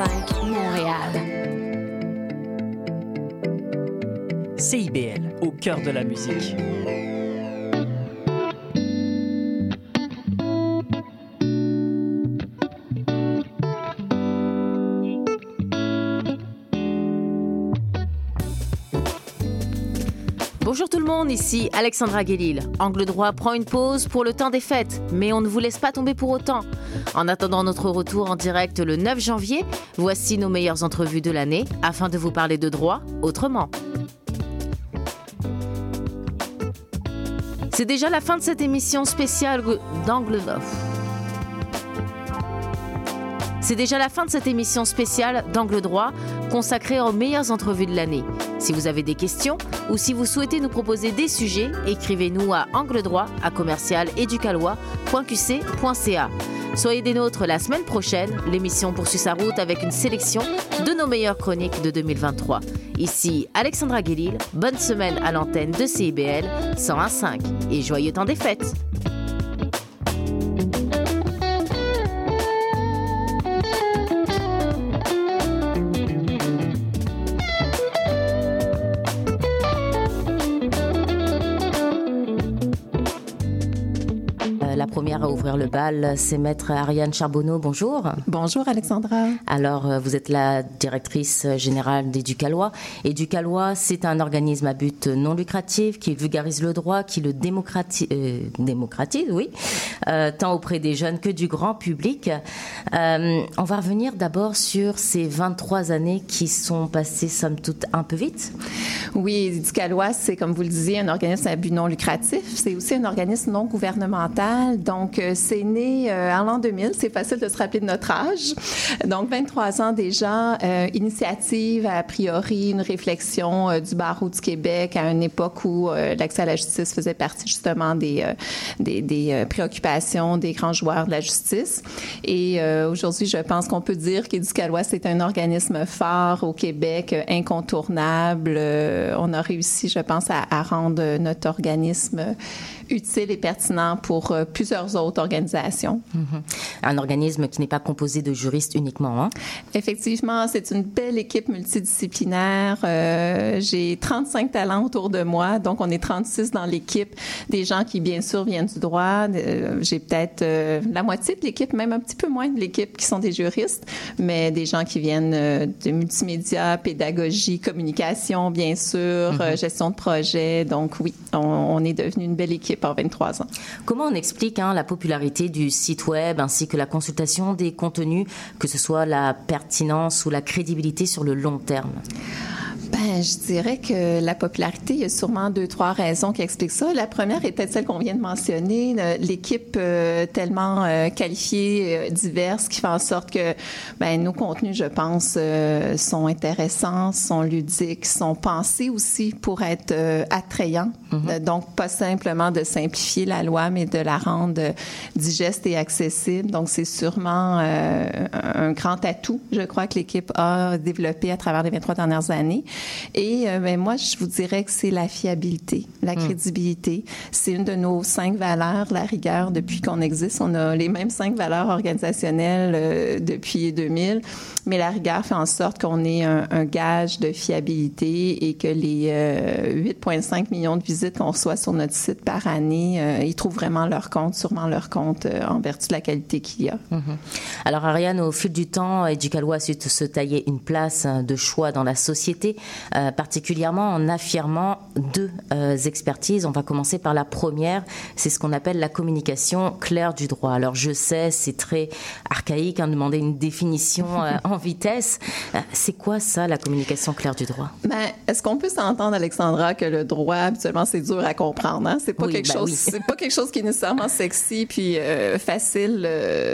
105 Montréal. CIBL, au cœur de la musique. Ici Alexandra Guélil. Angle droit prend une pause pour le temps des fêtes, mais on ne vous laisse pas tomber pour autant. En attendant notre retour en direct le 9 janvier, voici nos meilleures entrevues de l'année afin de vous parler de droit autrement. C'est déjà la fin de cette émission spéciale d'Angle c'est déjà la fin de cette émission spéciale d'Angle droit consacrée aux meilleures entrevues de l'année. Si vous avez des questions ou si vous souhaitez nous proposer des sujets, écrivez-nous à angle droit à commercial Soyez des nôtres la semaine prochaine. L'émission poursuit sa route avec une sélection de nos meilleures chroniques de 2023. Ici Alexandra Guélil. Bonne semaine à l'antenne de CIBL 101.5 et joyeux temps des fêtes. Ouvrir le bal, c'est maître Ariane Charbonneau. Bonjour. Bonjour Alexandra. Alors, euh, vous êtes la directrice générale d'Éducalois. Éducalois, c'est un organisme à but non lucratif qui vulgarise le droit, qui le démocratise, euh, démocratise oui, euh, tant auprès des jeunes que du grand public. on va revenir d'abord sur ces 23 années qui sont passées, somme toute, un peu vite. Oui, Éducalois, c'est, comme vous le disiez, un organisme à but non lucratif. C'est aussi un organisme non gouvernemental donc, c'est né euh, en l'an 2000. C'est facile de se rappeler de notre âge. Donc, 23 ans déjà. Euh, initiative, a priori, une réflexion du barreau du Québec à une époque où l'accès à la justice faisait partie justement des, des, des préoccupations des grands joueurs de la justice. Et aujourd'hui, je pense qu'on peut dire qu'Éducalois, c'est un organisme fort au Québec, incontournable. on a réussi, je pense, à, à rendre notre organisme utile et pertinent pour euh, plusieurs autres organisations. Mhm. Un organisme qui n'est pas composé de juristes uniquement. Hein? Effectivement, c'est une belle équipe multidisciplinaire. Euh, j'ai 35 talents autour de moi, donc on est 36 dans l'équipe. Des gens qui, bien sûr, viennent du droit. Euh, j'ai peut-être la moitié de l'équipe, même un petit peu moins de l'équipe qui sont des juristes, mais des gens qui viennent de multimédia, pédagogie, communication, bien sûr, mhm. gestion de projet. Donc oui, on, on est devenu une belle équipe par 23 ans. Comment on explique hein, la popularité du site web ainsi que la consultation des contenus, que ce soit la pertinence ou la crédibilité sur le long terme? Ben, je dirais que la popularité, il y a sûrement deux, trois raisons qui expliquent ça. La première est peut-être celle qu'on vient de mentionner, l'équipe euh, tellement euh, qualifiée, euh, diverse, qui fait en sorte que ben, nos contenus, je pense, sont intéressants, sont ludiques, sont pensés aussi pour être attrayants. Mm-hmm. donc, pas simplement de simplifier la loi, mais de la rendre digeste et accessible. Donc, c'est sûrement un grand atout, je crois, que l'équipe a développé à travers les 23 dernières années. Et euh, ben, moi, je vous dirais que c'est la fiabilité, la hmm. crédibilité. C'est une de nos cinq valeurs, la rigueur, depuis qu'on existe. On a les mêmes cinq valeurs organisationnelles euh, depuis 2000, mais la rigueur fait en sorte qu'on ait un, gage de fiabilité et que les 8,5 euh, millions de visites qu'on reçoit sur notre site par année, ils trouvent vraiment leur compte, sûrement leur compte en vertu de la qualité qu'il y a. Mhm. Alors, Ariane, au fil du temps, Educalois a su se tailler une place de choix dans la société. Euh, particulièrement en affirmant deux euh, expertises. On va commencer par la première, c'est ce qu'on appelle la communication claire du droit. Alors je sais, c'est très archaïque, hein, demander une définition euh, en vitesse. c'est quoi ça, la communication claire du droit? Ben, Est-ce qu'on peut s'entendre, Alexandra, que le droit, habituellement, c'est dur à comprendre. Hein? C'est pas quelque ben chose, c'est pas quelque chose qui est nécessairement sexy puis facile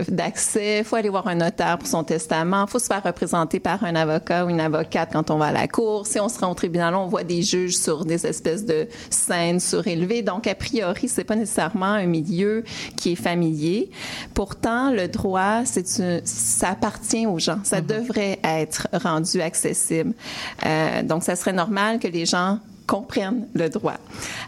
d'accès. Il faut aller voir un notaire pour son testament. Il faut se faire représenter par un avocat ou une avocate quand on va à la cour si on se rend au tribunal, on voit des juges sur des espèces de scènes surélevées. Donc, a priori, c'est pas nécessairement un milieu qui est familier. Pourtant, le droit, c'est ça appartient aux gens. Ça mm-hmm. devrait être rendu accessible. Euh, donc, ça serait normal que les gens comprennent le droit.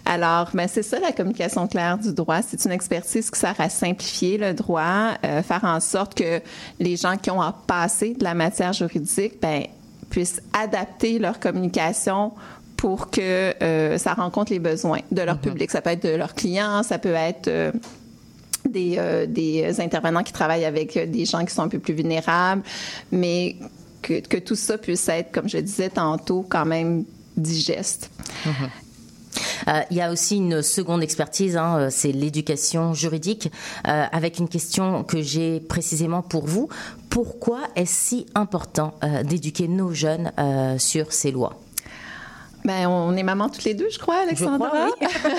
Alors, ben, c'est ça la communication claire du droit. C'est une expertise qui sert à simplifier le droit, euh, faire en sorte que les gens qui ont à passer de la matière juridique ben, puissent adapter leur communication pour que euh, ça rencontre les besoins de leur mm-hmm. public. Ça peut être de leurs clients, ça peut être euh, des, des, intervenants qui travaillent avec des gens qui sont un peu plus vulnérables, mais que, que, tout ça puisse être, comme je disais tantôt, quand même digeste. Euh, il y a aussi une seconde expertise, hein, euh, c'est l'éducation juridique, euh, avec une question que j'ai précisément pour vous. Pourquoi est-ce si important d'éduquer nos jeunes sur ces lois? Ben, on est maman toutes les deux, je crois, Alexandra.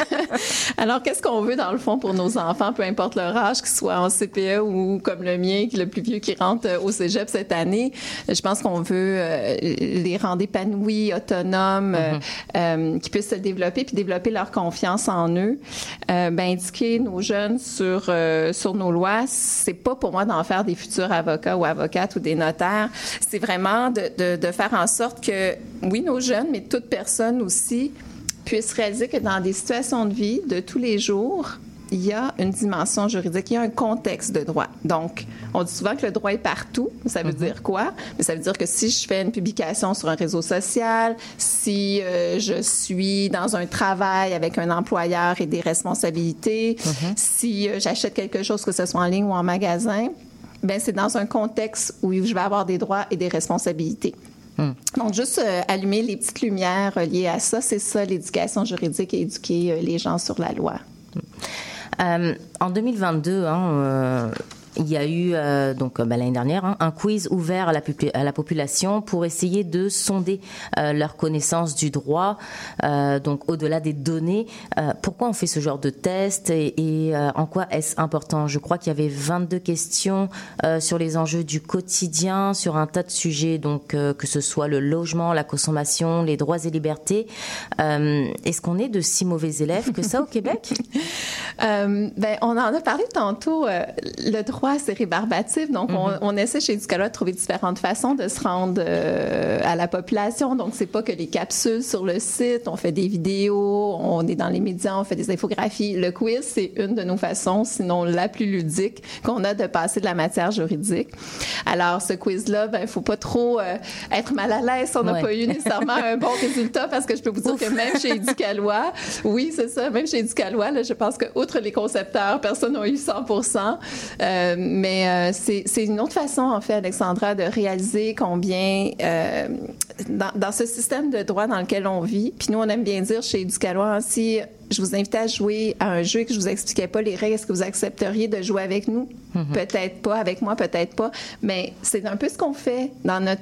Alors, qu'est-ce qu'on veut dans le fond pour nos enfants, peu importe leur âge, qu'ils soient en CPE ou comme le mien, qui le plus vieux qui rentre euh, au cégep cette année? Je pense qu'on veut euh, les rendre épanouis, autonomes, mm-hmm. euh, qui puissent se développer puis développer leur confiance en eux. ben, éduquer nos jeunes sur sur nos lois, c'est pas pour moi d'en faire des futurs avocats ou avocates ou des notaires. C'est vraiment de, de, de faire en sorte que, oui, nos jeunes, mais toute personne aussi puissent réaliser que dans des situations de vie de tous les jours, il y a une dimension juridique, il y a un contexte de droit. Donc, on dit souvent que le droit est partout. Ça veut mhm. dire quoi? Mais ça veut dire que si je fais une publication sur un réseau social, si euh, je suis dans un travail avec un employeur et des responsabilités, mhm. si euh, j'achète quelque chose, que ce soit en ligne ou en magasin, ben c'est dans un contexte où je vais avoir des droits et des responsabilités. Donc, juste euh, allumer les petites lumières liées à ça, c'est ça l'éducation juridique et éduquer euh, les gens sur la loi. Euh, en 2022, hein, il y a eu euh, donc euh, bah, l'année dernière hein, un quiz ouvert à la, population pour essayer de sonder euh, leur connaissance du droit, donc au-delà des données. pourquoi on fait ce genre de test et, en quoi est-ce important? Je crois qu'il y avait 22 questions sur les enjeux du quotidien, sur un tas de sujets, donc que ce soit le logement, la consommation, les droits et libertés. est-ce qu'on est de si mauvais élèves que ça au Québec? Ben, on en a parlé tantôt. le droit c'est rébarbatif. Donc, on, mm-hmm. essaie chez Ducalois de trouver différentes façons de se rendre euh, à la population. Donc, c'est pas que les capsules sur le site, on fait des vidéos, on est dans les médias, on fait des infographies. Le quiz, c'est une de nos façons, sinon la plus ludique qu'on a de passer de la matière juridique. Alors, ce quiz-là, ben, faut pas trop euh, être mal à l'aise si on n'a pas eu nécessairement un bon résultat parce que je peux vous dire que même chez Ducalois, oui, c'est ça, même chez Ducalois, là, je pense que outre les concepteurs, personne n'a eu 100 euh, mais euh, c'est une autre façon, en fait, Alexandra, de réaliser combien, euh, dans, ce système de droit dans lequel on vit, puis nous, on aime bien dire chez Ducalois, si je vous invitais à jouer à un jeu et que je vous expliquais pas les règles, est-ce que vous accepteriez de jouer avec nous? Mm-hmm. Peut-être pas, avec moi, peut-être pas. Mais c'est un peu ce qu'on fait dans notre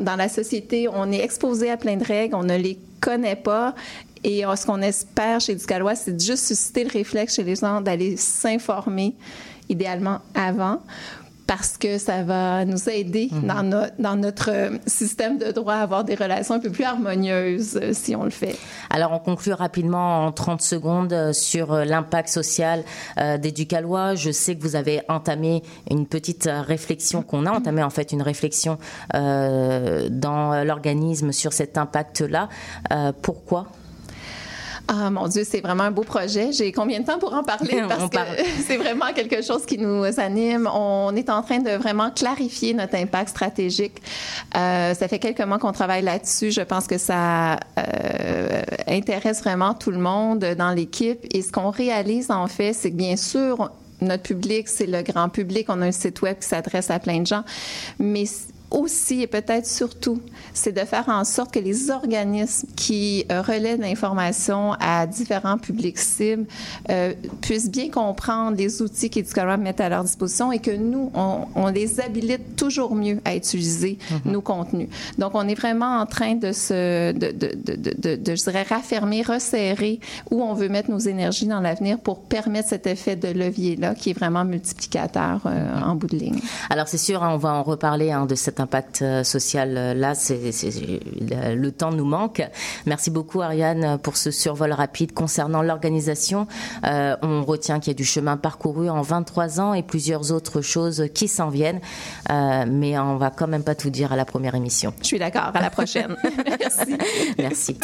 dans, la société. On est exposé à plein de règles, on ne les connaît pas et ce qu'on espère chez Ducalois, c'est de juste susciter le réflexe chez les gens d'aller s'informer idéalement avant parce que ça va nous aider mhm. dans, dans, notre système de droit à avoir des relations un peu plus harmonieuses euh, si on le fait. Alors, on conclut rapidement en 30 secondes euh, sur euh, l'impact social des Ducalois. Je sais que vous avez entamé une petite réflexion, qu'on a entamé en fait une réflexion dans l'organisme sur cet impact-là. pourquoi? Ah mon Dieu, c'est vraiment un beau projet. J'ai combien de temps pour en parler? Parce que c'est vraiment quelque chose qui nous anime. On est en train de vraiment clarifier notre impact stratégique. Euh, ça fait quelques mois qu'on travaille là-dessus. Je pense que ça euh, intéresse vraiment tout le monde dans l'équipe. Et ce qu'on réalise en fait, c'est que bien sûr notre public, c'est le grand public. On a un site web qui s'adresse à plein de gens, mais aussi et peut-être surtout, c'est de faire en sorte que les organismes qui euh, relaient l'information à différents publics cibles euh, puissent bien comprendre les outils qu'Educalois mettent à leur disposition et que nous, on, on les habilite toujours mieux à utiliser mm-hmm. nos contenus. Donc, on est vraiment en train de se, de, de, de, de, je dirais, raffermer, resserrer où on veut mettre nos énergies dans l'avenir pour permettre cet effet de levier-là qui est vraiment multiplicateur euh, mm-hmm. en bout de ligne. Alors, c'est sûr, hein, on va en reparler hein, de cette impact euh, social euh, là, c'est, le temps nous manque. Merci beaucoup Ariane pour ce survol rapide concernant l'organisation. Euh, on retient qu'il y a du chemin parcouru en 23 ans et plusieurs autres choses qui s'en viennent, mais on va quand même pas tout dire à la première émission. Je suis d'accord. À la prochaine. Merci. Merci.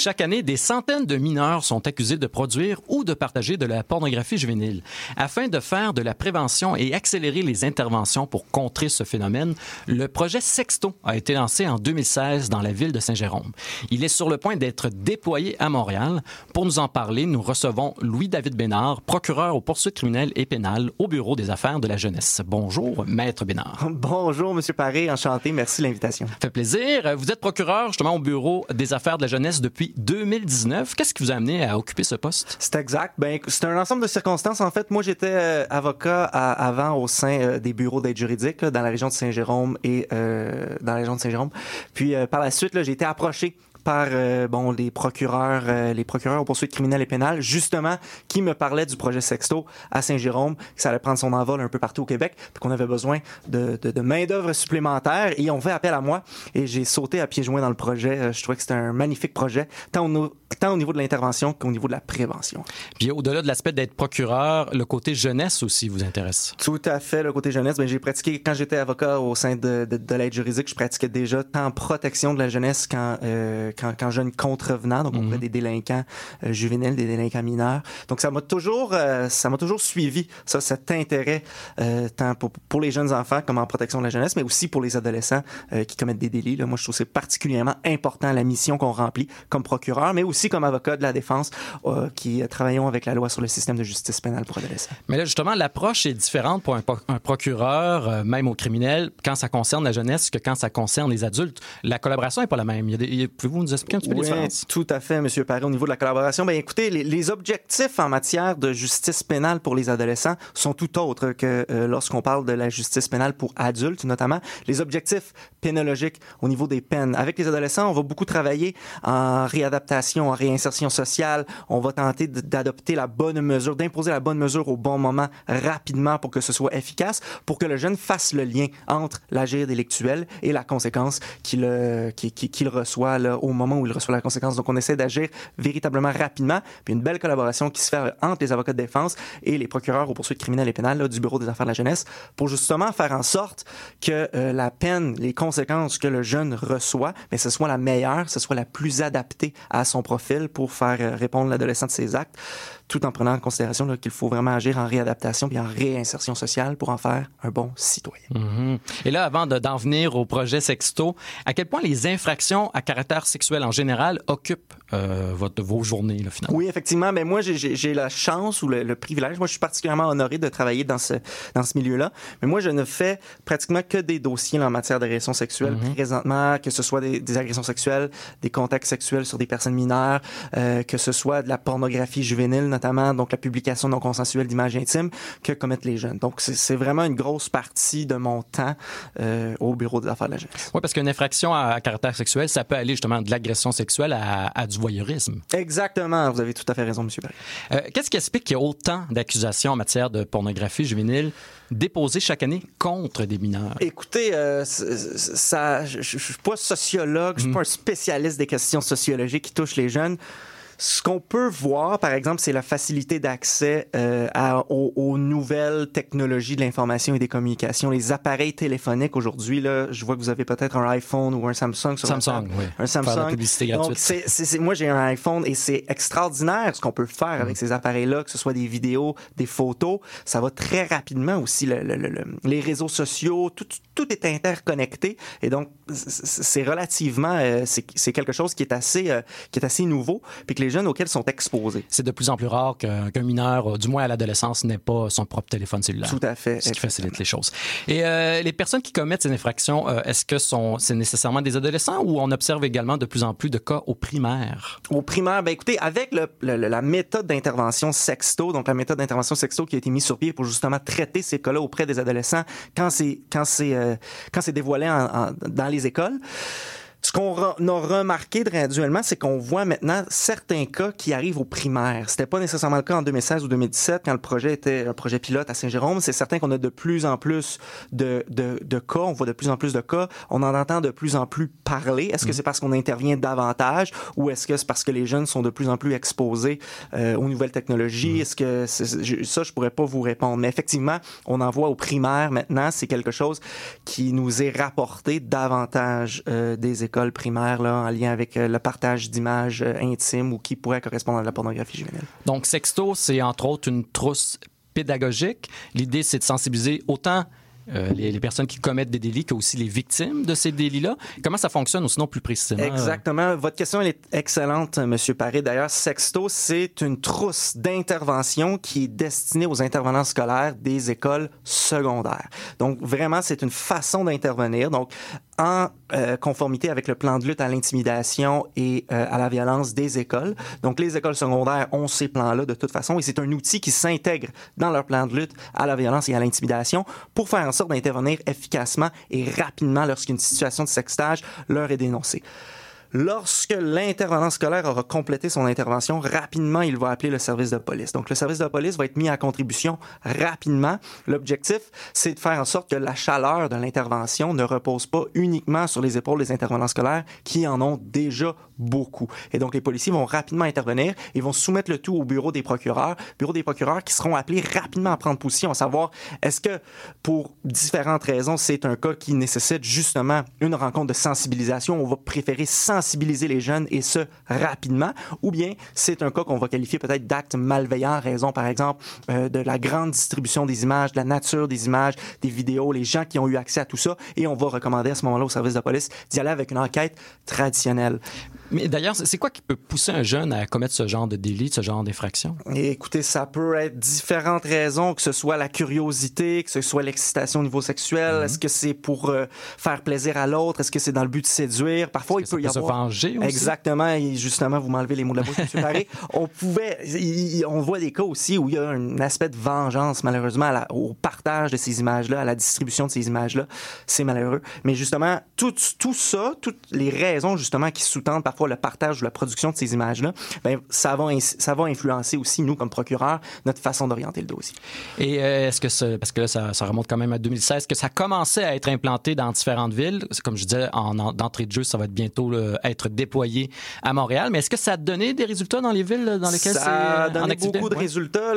Chaque année, des centaines de mineurs sont accusés de produire ou de partager de la pornographie juvénile. Afin de faire de la prévention et accélérer les interventions pour contrer ce phénomène, le projet Sexto a été lancé en 2016 dans la ville de Saint-Jérôme. Il est sur le point d'être déployé à Montréal. Pour nous en parler, nous recevons Louis-David Bénard, procureur aux poursuites criminelles et pénales au Bureau des affaires de la jeunesse. Bonjour, maître Bénard. Bonjour, monsieur Paré, enchanté, merci de l'invitation. Fait plaisir. Vous êtes procureur justement au Bureau des affaires de la jeunesse depuis 2019. Qu'est-ce qui vous a amené à occuper ce poste? C'est exact. Ben, c'est un ensemble de circonstances. En fait, moi, j'étais euh, avocat avant au sein euh, des bureaux d'aide juridique dans la région de Saint-Jérôme et euh, dans la région de Saint-Jérôme. Puis par la suite, j'ai été approché par euh, bon les procureurs euh, les procureurs aux poursuites criminelles et pénales justement qui me parlaient du projet Sexto à Saint-Jérôme que ça allait prendre son envol un peu partout au Québec puis qu'on avait besoin de, de, de main d'œuvre supplémentaire et on fait appel à moi et j'ai sauté à pieds joints dans le projet. Euh, je trouvais que c'était un magnifique projet tant au, tant au niveau de l'intervention qu'au niveau de la prévention. Puis au-delà de l'aspect d'être procureur le côté jeunesse aussi vous intéresse? Tout à fait le côté jeunesse. Ben j'ai pratiqué quand j'étais avocat au sein de, de, de l'aide juridique je pratiquais déjà tant protection de la jeunesse quand quand, quand jeune contrevenant, donc auprès mhm. des délinquants euh, juvéniles, des délinquants mineurs. Donc ça m'a toujours, euh, ça m'a toujours suivi ça, cet intérêt euh, tant pour, pour, les jeunes enfants comme en protection de la jeunesse, mais aussi pour les adolescents qui commettent des délits. Là. Moi, je trouve c'est particulièrement important la mission qu'on remplit comme procureur, mais aussi comme avocat de la défense qui travaillons avec la loi sur le système de justice pénale pour adolescents. Mais là, justement, l'approche est différente pour un, un procureur, même au criminel, quand ça concerne la jeunesse que quand ça concerne les adultes. La collaboration n'est pas la même. Pouvez-vous nous expliquer un petit peu oui, tout à fait, Monsieur Paré, au niveau de la collaboration. Ben, écoutez, les, les, objectifs en matière de justice pénale pour les adolescents sont tout autres que euh, lorsqu'on parle de la justice pénale pour adultes, notamment. Les objectifs pénologiques au niveau des peines. Avec les adolescents, on va beaucoup travailler en réadaptation, en réinsertion sociale. On va tenter d'adopter la bonne mesure, d'imposer la bonne mesure au bon moment, rapidement, pour que ce soit efficace, pour que le jeune fasse le lien entre l'agir délictuel et la conséquence qu'il euh, qu'il reçoit là, au moment où il reçoit la conséquence. Donc, on essaie d'agir véritablement rapidement. Puis une belle collaboration qui se fait entre les avocats de défense et les procureurs aux poursuites criminelles et pénales là, du Bureau des affaires de la jeunesse pour justement faire en sorte que euh, la peine, les conséquences que le jeune reçoit, mais ce soit la meilleure, ce soit la plus adaptée à son profil pour faire euh, répondre l'adolescent de ses actes tout en prenant en considération qu'il faut vraiment agir en réadaptation puis en réinsertion sociale pour en faire un bon citoyen. Mm-hmm. Et là, avant d'en venir au projet Sexto, à quel point les infractions à caractère sexuel en général occupent euh, votre, vos journées, là, finalement? Oui, effectivement. Mais moi, j'ai la chance ou le, le, privilège. Moi, je suis particulièrement honoré de travailler dans ce, dans ce milieu-là. Mais moi, je ne fais pratiquement que des dossiers en matière d'agression sexuelle mm-hmm. présentement, que ce soit des, des, agressions sexuelles, des contacts sexuels sur des personnes mineures, euh, que ce soit de la pornographie juvénile, notamment donc la publication non consensuelle d'images intimes que commettent les jeunes. Donc c'est vraiment une grosse partie de mon temps euh, au bureau des affaires de la jeunesse. Oui, parce qu'une infraction à caractère sexuel, ça peut aller justement de l'agression sexuelle à, à, du voyeurisme. Exactement, vous avez tout à fait raison, Monsieur Euh, Qu'est-ce qui explique qu'il y a autant d'accusations en matière de pornographie juvénile déposées chaque année contre des mineurs? Écoutez, euh, ça, je, je, suis pas sociologue, je suis mm. pas un spécialiste des questions sociologiques qui touchent les jeunes. Ce qu'on peut voir, par exemple, c'est la facilité d'accès euh, aux, aux, nouvelles technologies de l'information et des communications. Les appareils téléphoniques aujourd'hui, là, je vois que vous avez peut-être un iPhone ou un Samsung. Sur Samsung, oui. Un Samsung. Faire la publicité gratuite. Donc, c'est, c'est, moi, j'ai un iPhone et c'est extraordinaire ce qu'on peut faire mmh. avec ces appareils-là, que ce soit des vidéos, des photos. Ça va très rapidement aussi. Le, le, le, les réseaux sociaux, tout, tout est interconnecté et donc c'est relativement, euh, c'est, quelque chose qui est assez, euh, qui est assez nouveau, puis que les jeunes auxquels sont exposés. C'est de plus en plus rare qu'un, mineur, du moins à l'adolescence, n'ait pas son propre téléphone cellulaire. Tout à fait. Ce qui facilite les choses. Et euh, les personnes qui commettent ces infractions, euh, est-ce que c'est nécessairement des adolescents ou on observe également de plus en plus de cas au primaire? Au primaire, ben écoutez, avec le, le, la méthode d'intervention sexto, donc la méthode d'intervention sexto qui a été mise sur pied pour justement traiter ces cas-là auprès des adolescents quand c'est quand c'est euh, quand c'est dévoilé en, en, dans les écoles. Ce qu'on a remarqué graduellement, c'est qu'on voit maintenant certains cas qui arrivent au primaire. C'était pas nécessairement le cas en 2016 ou 2017 quand le projet était un projet pilote à Saint-Jérôme. C'est certain qu'on a de plus en plus de, de, de, cas, on voit de plus en plus de cas, on en entend de plus en plus parler. Est-ce que c'est parce qu'on intervient davantage ou est-ce que c'est parce que les jeunes sont de plus en plus exposés euh, aux nouvelles technologies? Mmh. Est-ce que est, ça, je pourrais pas vous répondre. Mais effectivement, on en voit au primaire maintenant. C'est quelque chose qui nous est rapporté davantage euh, des écoles écoles primaires là, en lien avec le partage d'images intimes ou qui pourraient correspondre à la pornographie juvénile. Donc, Sexto, c'est entre autres une trousse pédagogique. L'idée, c'est de sensibiliser autant euh, les, personnes qui commettent des délits que aussi les victimes de ces délits-là. Comment ça fonctionne, ou sinon plus précisément? Exactement. Votre question elle est excellente, Monsieur Paré. D'ailleurs, Sexto, c'est une trousse d'intervention qui est destinée aux intervenants scolaires des écoles secondaires. Donc, vraiment, c'est une façon d'intervenir. Donc, en euh, conformité avec le plan de lutte à l'intimidation et euh, à la violence des écoles. Donc, les écoles secondaires ont ces plans-là de toute façon et c'est un outil qui s'intègre dans leur plan de lutte à la violence et à l'intimidation pour faire en sorte d'intervenir efficacement et rapidement lorsqu'une situation de sextage leur est dénoncée. Lorsque l'intervenant scolaire aura complété son intervention, rapidement, il va appeler le service de police. Donc, le service de police va être mis à contribution rapidement. L'objectif, c'est de faire en sorte que la chaleur de l'intervention ne repose pas uniquement sur les épaules des intervenants scolaires qui en ont déjà beaucoup. Et donc, les policiers vont rapidement intervenir et vont soumettre le tout au bureau des procureurs, bureau des procureurs qui seront appelés rapidement à prendre position, à savoir est-ce que pour différentes raisons, c'est un cas qui nécessite justement une rencontre de sensibilisation. On va préférer sensibiliser les jeunes et ce rapidement, ou bien c'est un cas qu'on va qualifier peut-être d'acte malveillant, raison par exemple euh, de la grande distribution des images, de la nature des images, des vidéos, les gens qui ont eu accès à tout ça, et on va recommander à ce moment-là au service de police d'y aller avec une enquête traditionnelle. Mais d'ailleurs, c'est quoi qui peut pousser un jeune à commettre ce genre de délit, ce genre d'infraction? Écoutez, ça peut être différentes raisons, que ce soit la curiosité, que ce soit l'excitation au niveau sexuel. Mhm. Est-ce que c'est pour euh, faire plaisir à l'autre? Est-ce que c'est dans le but de séduire? Parfois, il peut y avoir... se venger aussi? Exactement. Et justement, vous m'enlevez les mots de la bouche, M. Paré. on pouvait... on voit des cas aussi où il y a un aspect de vengeance, malheureusement, au partage de ces images-là, à la distribution de ces images-là. C'est malheureux. Mais justement, tout, tout ça, toutes les raisons, justement, qui sous-tendent parfois le partage ou la production de ces images-là, ben, ça, va, ça va influencer aussi, nous, comme procureurs, notre façon d'orienter le dossier. Et euh, est-ce que, parce que là, ça, remonte quand même à 2016, que ça commençait à être implanté dans différentes villes? Comme je disais, en, d'entrée de jeu, ça va être bientôt être déployé à Montréal. Mais est-ce que ça a donné des résultats dans les villes dans lesquelles c'est Ça a donné beaucoup de résultats.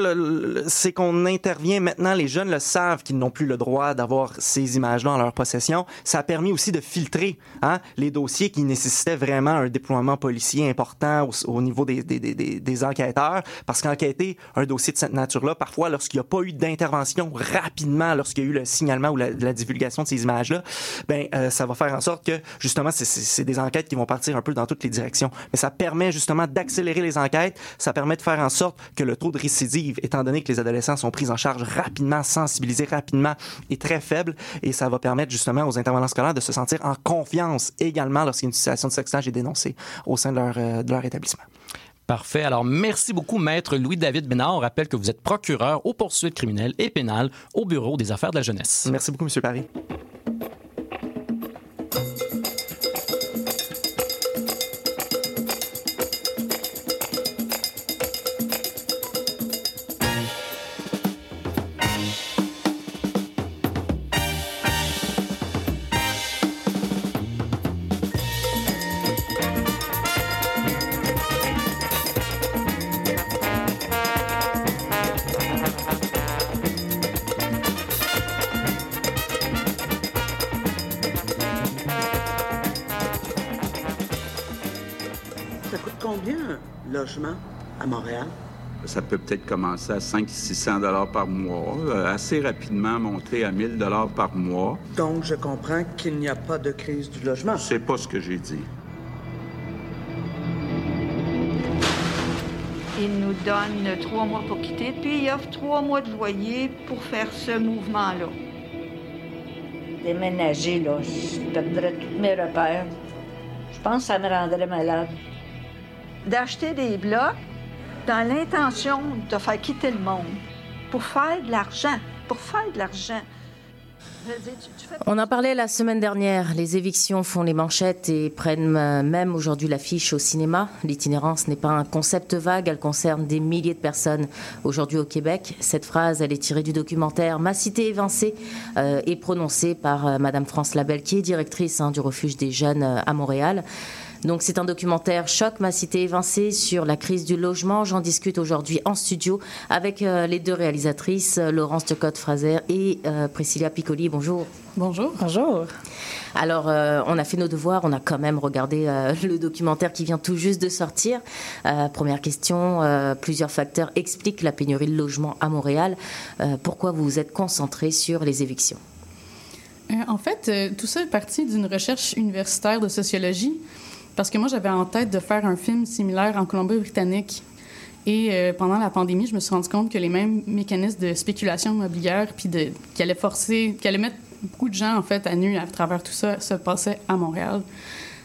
C'est qu'on intervient maintenant, les jeunes le savent qu'ils n'ont plus le droit d'avoir ces images-là en leur possession. Ça a permis aussi de filtrer hein, les dossiers qui nécessitaient vraiment un déploiement policier important au, niveau des, des, des, des, enquêteurs, parce qu'enquêter un dossier de cette nature-là, parfois, lorsqu'il n'y a pas eu d'intervention rapidement, lorsqu'il y a eu le signalement ou la, la divulgation de ces images-là, ben euh, ça va faire en sorte que, justement, c'est des enquêtes qui vont partir un peu dans toutes les directions. Mais ça permet justement d'accélérer les enquêtes, ça permet de faire en sorte que le taux de récidive, étant donné que les adolescents sont pris en charge rapidement, sensibilisés rapidement, est très faible, et ça va permettre justement aux intervenants scolaires de se sentir en confiance également lorsqu'une situation de sextage est dénoncée au sein de leur, euh, de leur établissement. Parfait. Alors, merci beaucoup, Maître Louis-David Bénard. On rappelle que vous êtes procureur aux poursuites criminelles et pénales au Bureau des affaires de la jeunesse. Merci beaucoup, M. Paris. À Montréal? Ça peut peut-être commencer à 500-600 dollars par mois, euh, assez rapidement monter à 1000 dollars par mois. Donc, je comprends qu'il n'y a pas de crise du logement. C'est pas ce que j'ai dit. Il nous donne trois mois pour quitter, puis il offre trois mois de loyer pour faire ce mouvement-là. Déménager, là, je perdrais tous mes repères. Je pense que ça me rendrait malade d'acheter des blocs dans l'intention de faire quitter le monde pour faire de l'argent, pour faire de l'argent. On en parlait la semaine dernière. Les évictions font les manchettes et prennent euh, même aujourd'hui l'affiche au cinéma. L'itinérance n'est pas un concept vague, elle concerne des milliers de personnes aujourd'hui au Québec. Cette phrase, elle est tirée du documentaire Ma cité évincée euh, et prononcée par euh, Madame France Labelle, qui est directrice hein, du refuge des jeunes à Montréal. Donc c'est un documentaire choc, ma cité évincée, sur la crise du logement. J'en discute aujourd'hui en studio avec euh, les deux réalisatrices, euh, Laurence Tecotte-Fraser et euh, Priscilla Piccoli. Bonjour. Bonjour. Bonjour. Alors, on a fait nos devoirs, on a quand même regardé le documentaire qui vient tout juste de sortir. première question, plusieurs facteurs expliquent la pénurie de logement à Montréal. pourquoi vous vous êtes concentré sur les évictions? En fait, tout ça est parti d'une recherche universitaire de sociologie. Parce que moi, j'avais en tête de faire un film similaire en Colombie-Britannique. Et euh, pendant la pandémie, je me suis rendu compte que les mêmes mécanismes de spéculation immobilière, puis de, qui allaient forcer, qui allaient mettre beaucoup de gens en fait à nu à travers tout ça, se passaient à Montréal.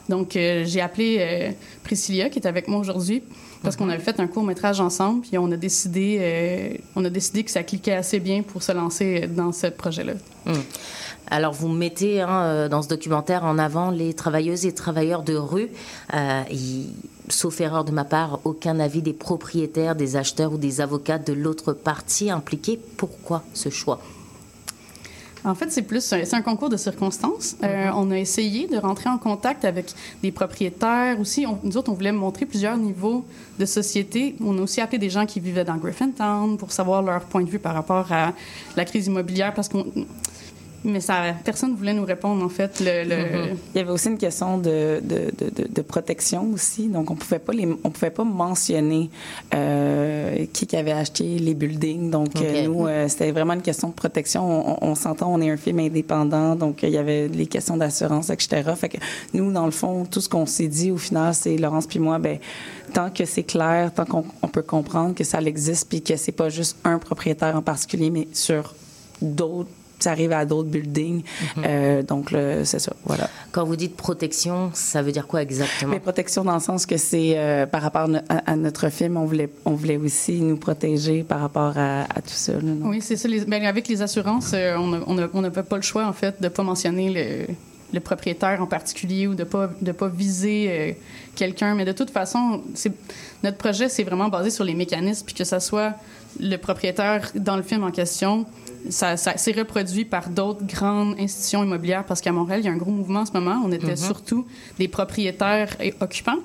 Donc, euh, j'ai appelé euh, Priscilla, qui est avec moi aujourd'hui, parce qu'on avait fait un court métrage ensemble, puis on a décidé, on a décidé que ça cliquait assez bien pour se lancer dans ce projet-là. Mhm. Alors, vous mettez hein, euh, dans ce documentaire en avant les travailleuses et travailleurs de rue. Euh, sauf erreur de ma part, aucun avis des propriétaires, des acheteurs ou des avocats de l'autre partie impliquée. Pourquoi ce choix? En fait, c'est plus c'est un concours de circonstances. Euh, mm-hmm. on a essayé de rentrer en contact avec des propriétaires aussi. nous autres, on voulait montrer plusieurs niveaux de société. On a aussi appelé des gens qui vivaient dans Griffintown pour savoir leur point de vue par rapport à la crise immobilière parce qu'on mais ça, personne ne voulait nous répondre, en fait. Le, mm-hmm. Il y avait aussi une question de, de, de, de protection aussi. Donc, on pouvait pas les, on pouvait pas mentionner euh, qui, qui avait acheté les buildings. Donc, euh, nous, euh, c'était vraiment une question de protection. On, s'entend, on est un film indépendant. Donc, il y avait les questions d'assurance, etc. Fait que nous, dans le fond, tout ce qu'on s'est dit, au final, c'est Laurence puis moi, ben tant que c'est clair, tant qu'on peut comprendre que ça existe puis que c'est pas juste un propriétaire en particulier, mais sur d'autres ça arrive à d'autres buildings. Mhm. euh, donc, c'est ça, voilà. Quand vous dites protection, ça veut dire quoi exactement? Mais protection dans le sens que c'est euh, par rapport à, notre film, on voulait, on voulait aussi nous protéger par rapport à, tout ça. oui, c'est ça. Les, ben, avec les assurances, euh, on n'avait pas le choix, en fait, de ne pas mentionner le, le, propriétaire en particulier ou de ne pas, de pas viser euh, quelqu'un. Mais de toute façon, notre projet, c'est vraiment basé sur les mécanismes, puis que ce soit le propriétaire dans le film en question ça, ça s'est reproduit par d'autres grandes institutions immobilières parce qu'à Montréal, il y a un gros mouvement en ce moment. On était mm-hmm. surtout des propriétaires et occupants.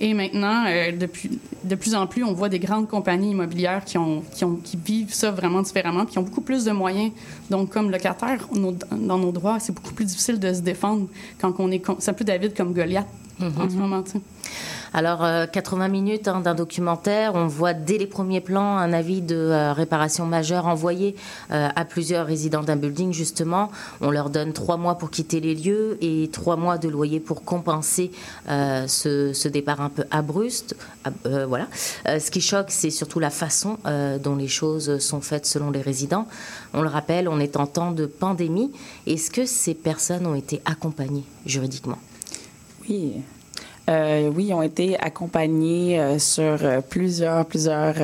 Et maintenant, euh, depuis, de plus en plus, on voit des grandes compagnies immobilières qui, ont, qui, ont, qui vivent ça vraiment différemment, qui ont beaucoup plus de moyens. Donc, comme locataire, dans nos droits, c'est beaucoup plus difficile de se défendre quand on est... C'est un peu David comme Goliath en ce mm-hmm. moment. Alors, 80 euh, minutes hein, d'un documentaire, on voit dès les premiers plans un avis de euh, réparation majeure envoyé euh, à plusieurs résidents d'un building, justement. On leur donne trois mois pour quitter les lieux et trois mois de loyer pour compenser ce, départ un peu abrupt. voilà. ce qui choque, c'est surtout la façon dont les choses sont faites selon les résidents. On le rappelle, on est en temps de pandémie. Est-ce que ces personnes ont été accompagnées juridiquement? Oui, euh, oui, ils ont été accompagnés euh, sur euh, plusieurs, plusieurs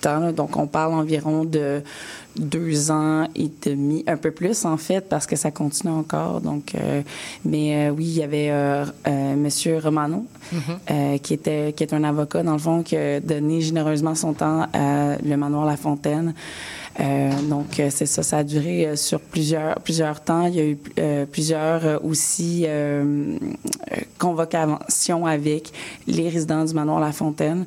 temps. Donc, on parle environ de deux ans et demi, un peu plus en fait, parce que ça continue encore. Donc, mais oui, il y avait Monsieur Romano, mm-hmm. qui était qui est un avocat dans le fond, qui a donné généreusement son temps à le manoir La Fontaine. Euh, donc, euh, c'est ça, ça a duré euh, sur plusieurs, plusieurs temps. Il y a eu plusieurs aussi convocations avec les résidents du manoir La Fontaine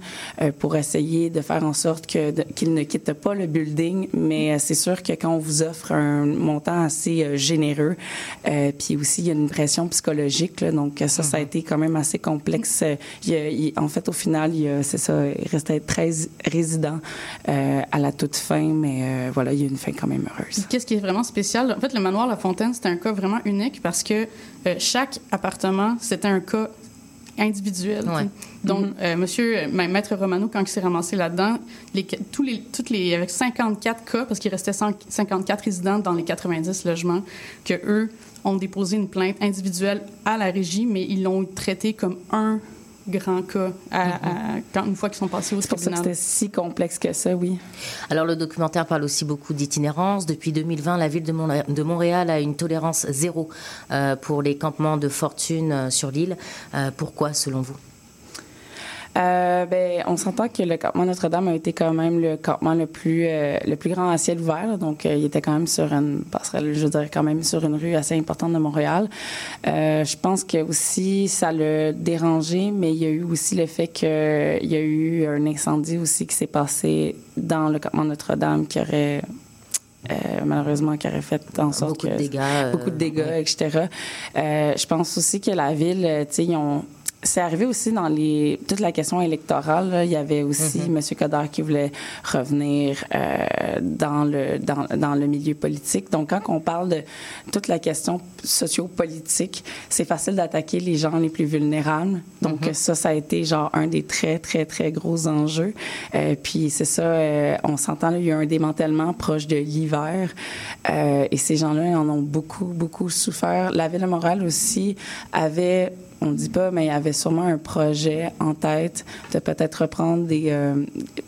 pour essayer de faire en sorte que, qu'ils ne quittent pas le building. Mais c'est sûr que quand on vous offre un montant assez généreux, puis aussi il y a une pression psychologique, là, donc ça, ça a mm-hmm. été quand même assez complexe. Il en fait, au final, il c'est ça, il restait 13 résidents à la toute fin, mais euh, voilà, il y a une fin quand même heureuse. Qu'est-ce qui est vraiment spécial? En fait, le manoir La Fontaine, c'était un cas vraiment unique parce que euh, chaque appartement, c'était un cas individuel. Donc, euh, monsieur, maître Romano, quand il s'est ramassé là-dedans, les, tous les, toutes les, avec 54 cas, parce qu'il restait 54 résidents dans les 90 logements, que eux ont déposé une plainte individuelle à la régie, mais ils l'ont traité comme un grand cas mm-hmm. quand, une fois qu'ils sont passés au tribunal. C'était si complexe que ça, oui. Alors le documentaire parle aussi beaucoup d'itinérance. Depuis 2020, la ville de, Montréal a une tolérance zéro euh, pour les campements de fortune euh, sur l'île. Euh, pourquoi, selon vous? Euh, ben, on s'entend que le campement Notre-Dame a été quand même le campement le plus, euh, le plus grand à ciel ouvert. donc, euh, il était quand même sur une passerelle, je dirais quand même sur une rue assez importante de Montréal. je pense que aussi ça l'a dérangé, mais il y a eu aussi le fait qu'il y a eu un incendie aussi qui s'est passé dans le campement Notre-Dame qui aurait malheureusement, qui aurait fait en sorte beaucoup que... De dégâts, beaucoup de dégâts, etc. je pense aussi que la ville, tu sais, ils ont c'est arrivé aussi dans les toute la question électorale. Il y avait aussi M. Mm-hmm. Coder qui voulait revenir euh, dans le dans, dans, le milieu politique. Donc, quand on parle de toute la question sociopolitique, c'est facile d'attaquer les gens les plus vulnérables. Donc, mm-hmm. ça, ça a été genre un des très très très gros enjeux. Euh, puis c'est ça, euh, on s'entend. Il y a un démantèlement proche de l'hiver, euh, et ces gens-là en ont beaucoup beaucoup souffert. La ville de Montréal aussi avait on ne dit pas, mais il y avait sûrement un projet en tête de peut-être reprendre des euh,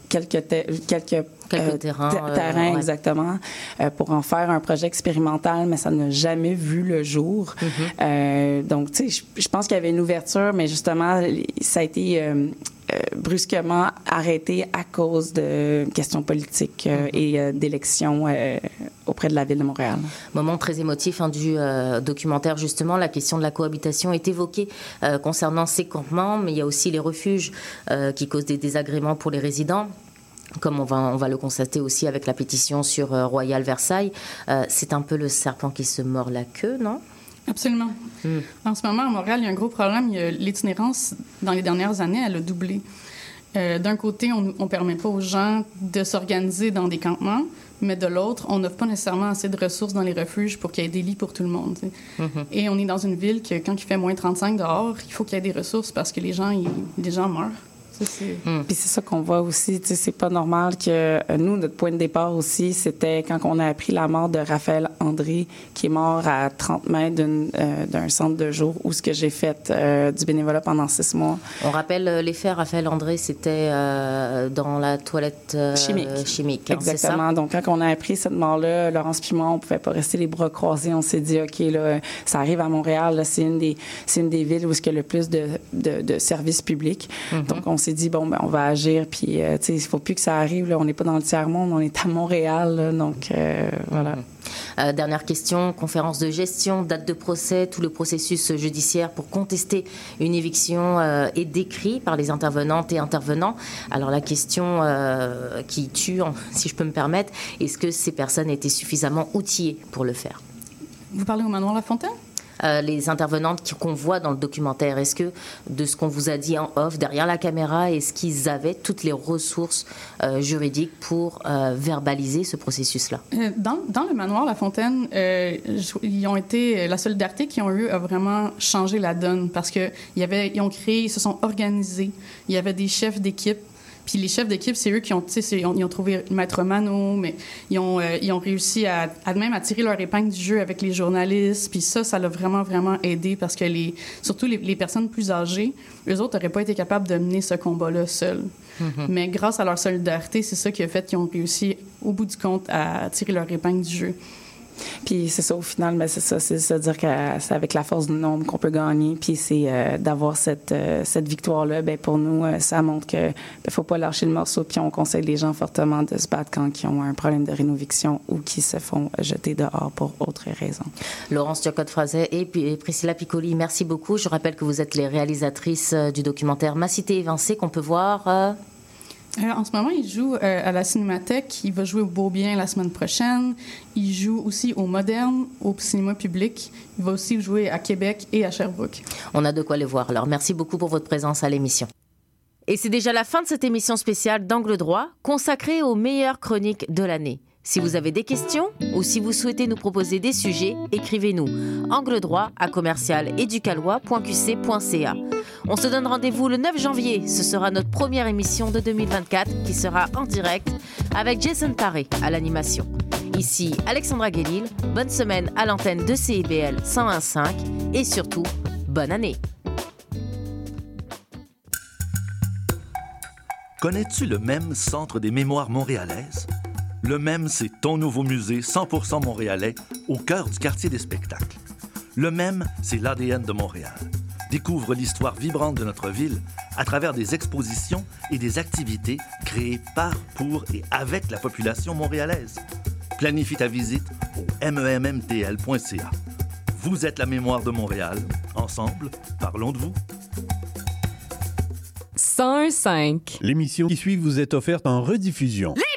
quelques quelques Quelques terrains. terrains, exactement, euh, pour en faire un projet expérimental, mais ça n'a jamais vu le jour. Mm-hmm. euh, donc, tu sais, je pense qu'il y avait une ouverture, mais justement, ça a été euh, euh, brusquement arrêté à cause de questions politiques euh, mm-hmm. et euh, d'élections auprès de la ville de Montréal. Moment très émotif hein, du documentaire, justement, la question de la cohabitation est évoquée concernant ces campements, mais il y a aussi les refuges qui causent des désagréments pour les résidents comme on va, on va le constater aussi avec la pétition sur Royal Versailles, c'est un peu le serpent qui se mord la queue, non? Absolument. Hmm. En ce moment, à Montréal, il y a un gros problème. L'itinérance, dans les dernières années, elle a doublé. Euh, d'un côté, on ne permet pas aux gens de s'organiser dans des campements, mais de l'autre, on n'offre pas nécessairement assez de ressources dans les refuges pour qu'il y ait des lits pour tout le monde. Mm-hmm. Et on est dans une ville que, quand il fait moins 35 dehors, il faut qu'il y ait des ressources parce que les gens, les gens meurent. Hmm. Puis c'est ça qu'on voit aussi. C'est pas normal que euh, nous, notre point de départ aussi, c'était quand on a appris la mort de Raphaël André, qui est mort à 30 mètres euh, d'un centre de jour où ce que j'ai fait euh, du bénévolat pendant six mois. On rappelle les faits. Raphaël André, c'était dans la toilette chimique. chimique hein, Exactement. Donc quand on a appris cette mort-là, Laurence Pimon, on pouvait pas rester les bras croisés. On s'est dit, OK, là, ça arrive à Montréal. C'est une des, une des villes où il y a le plus de, de, services publics. Mm-hmm. Donc on s'est dit, bon, ben, on va agir, puis, euh, tu sais, il faut plus que ça arrive. Là. On n'est pas dans le tiers-monde, on est à Montréal. donc, euh, voilà. Euh, dernière question, conférence de gestion, date de procès, tout le processus judiciaire pour contester une éviction est décrit par les intervenantes et intervenants. Alors la question qui tue, si je peux me permettre, est-ce que ces personnes étaient suffisamment outillées pour le faire? Vous parlez au Manoir La Fontaine euh, les intervenantes qu'on voit dans le documentaire Est-ce que, de ce qu'on vous a dit en off, derrière la caméra, est-ce qu'ils avaient toutes les ressources euh, juridiques pour euh, verbaliser ce processus-là? Dans, le manoir La Fontaine, ils ont été, la solidarité qu'ils ont eue a vraiment changé la donne parce qu'ils ils ont créé, ils se sont organisés. Il y avait des chefs d'équipe puis les chefs d'équipe, c'est eux qui ont, ils ont, ils ont trouvé Maître Mano, mais ils ont, euh, ils ont réussi à, à, même à tirer leur épingle du jeu avec les journalistes. Puis ça, ça l'a vraiment, vraiment aidé parce que les, surtout les, les personnes plus âgées, eux autres n'auraient pas été capables de mener ce combat-là seuls. Mm-hmm. Mais grâce à leur solidarité, c'est ça qui a fait qu'ils ont réussi, au bout du compte, à tirer leur épingle du jeu. Puis c'est ça, au final, mais ben, c'est ça, c'est se dire que c'est avec la force du nombre qu'on peut gagner. Puis c'est euh, d'avoir cette, euh, cette victoire-là, ben pour nous, euh, ça montre que ne ben, faut pas lâcher le morceau. Puis on conseille les gens fortement de se battre quand ils ont un problème de rénoviction ou qui se font jeter dehors pour autre raison. Laurence Turcotte-Frazet et Priscilla Piccoli, merci beaucoup. Je rappelle que vous êtes les réalisatrices du documentaire Ma cité évincée qu'on peut voir euh, en ce moment, il joue euh, à la Cinémathèque. Il va jouer au Beau Bien la semaine prochaine. Il joue aussi au Moderne, au cinéma public. Il va aussi jouer à Québec et à Sherbrooke. On a de quoi les voir. Alors, merci beaucoup pour votre présence à l'émission. Et c'est déjà la fin de cette émission spéciale d'Angle droit, consacrée aux meilleures chroniques de l'année. Si vous avez des questions ou si vous souhaitez nous proposer des sujets, écrivez-nous angle droit à commercial On se donne rendez-vous le 9 janvier. Ce sera notre première émission de 2024 qui sera en direct avec Jason Paré à l'animation. Ici Alexandra Guélil. Bonne semaine à l'antenne de CIBL 101.5 et surtout, bonne année. Connais-tu le même centre des mémoires montréalaises? Le même, c'est ton nouveau musée 100% montréalais au cœur du quartier des spectacles. Le même, c'est l'ADN de Montréal. Découvre l'histoire vibrante de notre ville à travers des expositions et des activités créées par, pour et avec la population montréalaise. Planifie ta visite au memmtl.ca. Vous êtes la mémoire de Montréal. Ensemble, parlons de vous. 105. L'émission qui suit vous est offerte en rediffusion. Les